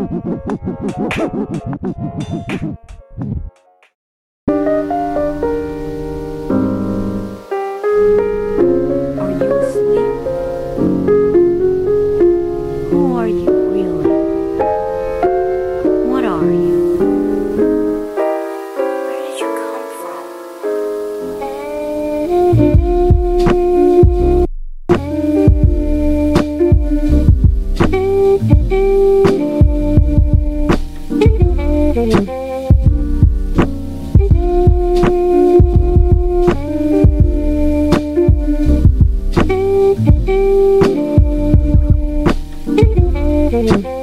thank you. What?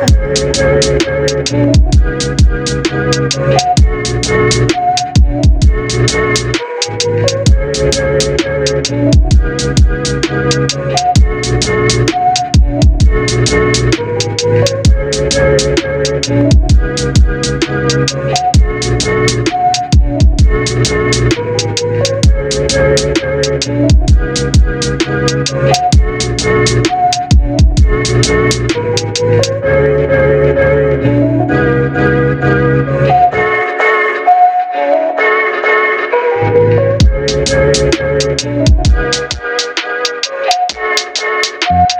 Thank you. you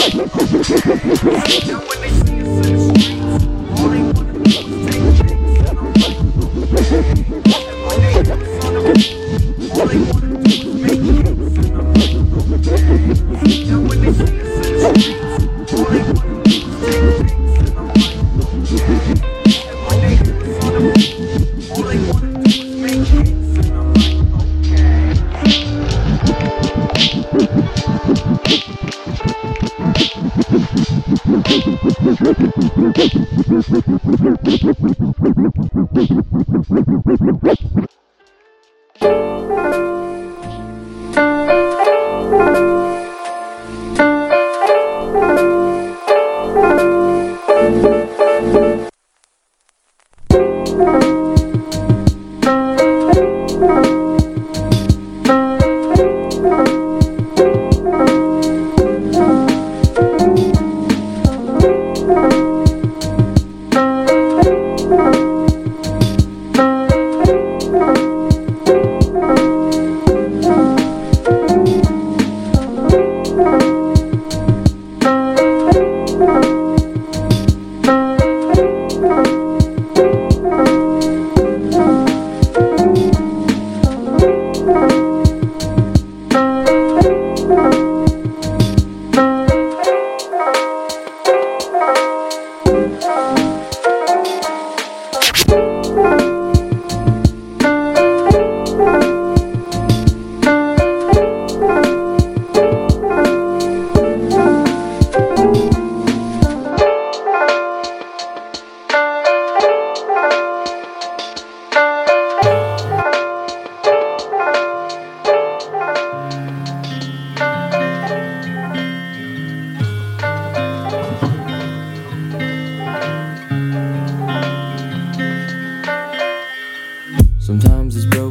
And when they Sometimes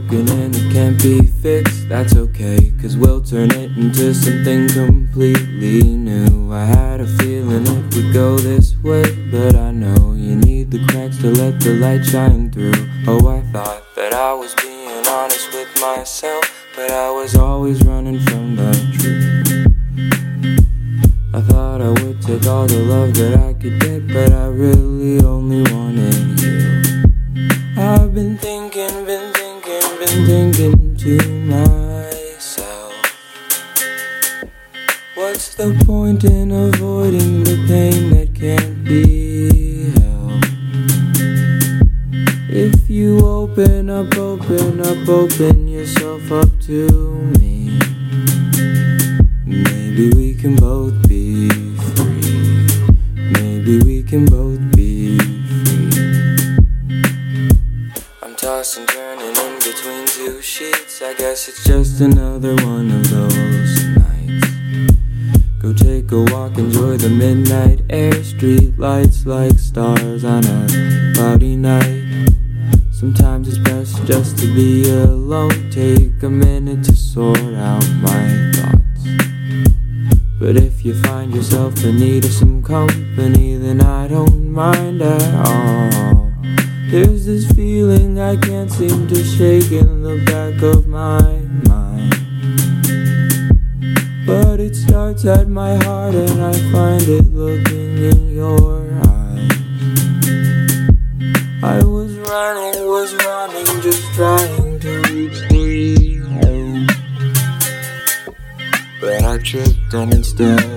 broken and it can't be fixed. That's okay, cause we'll turn it into something completely new. I had a feeling it would go this way, but I know you need the cracks to let the light shine through. Oh, I thought that I was being honest with myself, but I was always running from the truth. I thought I would take all the love that I could get, but I really only wanted to myself. What's the point in avoiding the pain that can't be helped? If you open up, open up, open yourself up to me. Maybe we can both be free. Maybe we can both guess it's just another one of those nights. Go take a walk, enjoy the midnight air. Street lights like stars on a cloudy night. Sometimes it's best just to be alone. Take a minute to sort out my thoughts. But if you find yourself in need of some company, then I don't mind at all. There's this feeling I can't seem to shake in the back of my mind. But it starts at my heart, and I find it looking in your eyes. I was running, was running, just trying to reach for you. But I tripped, and instead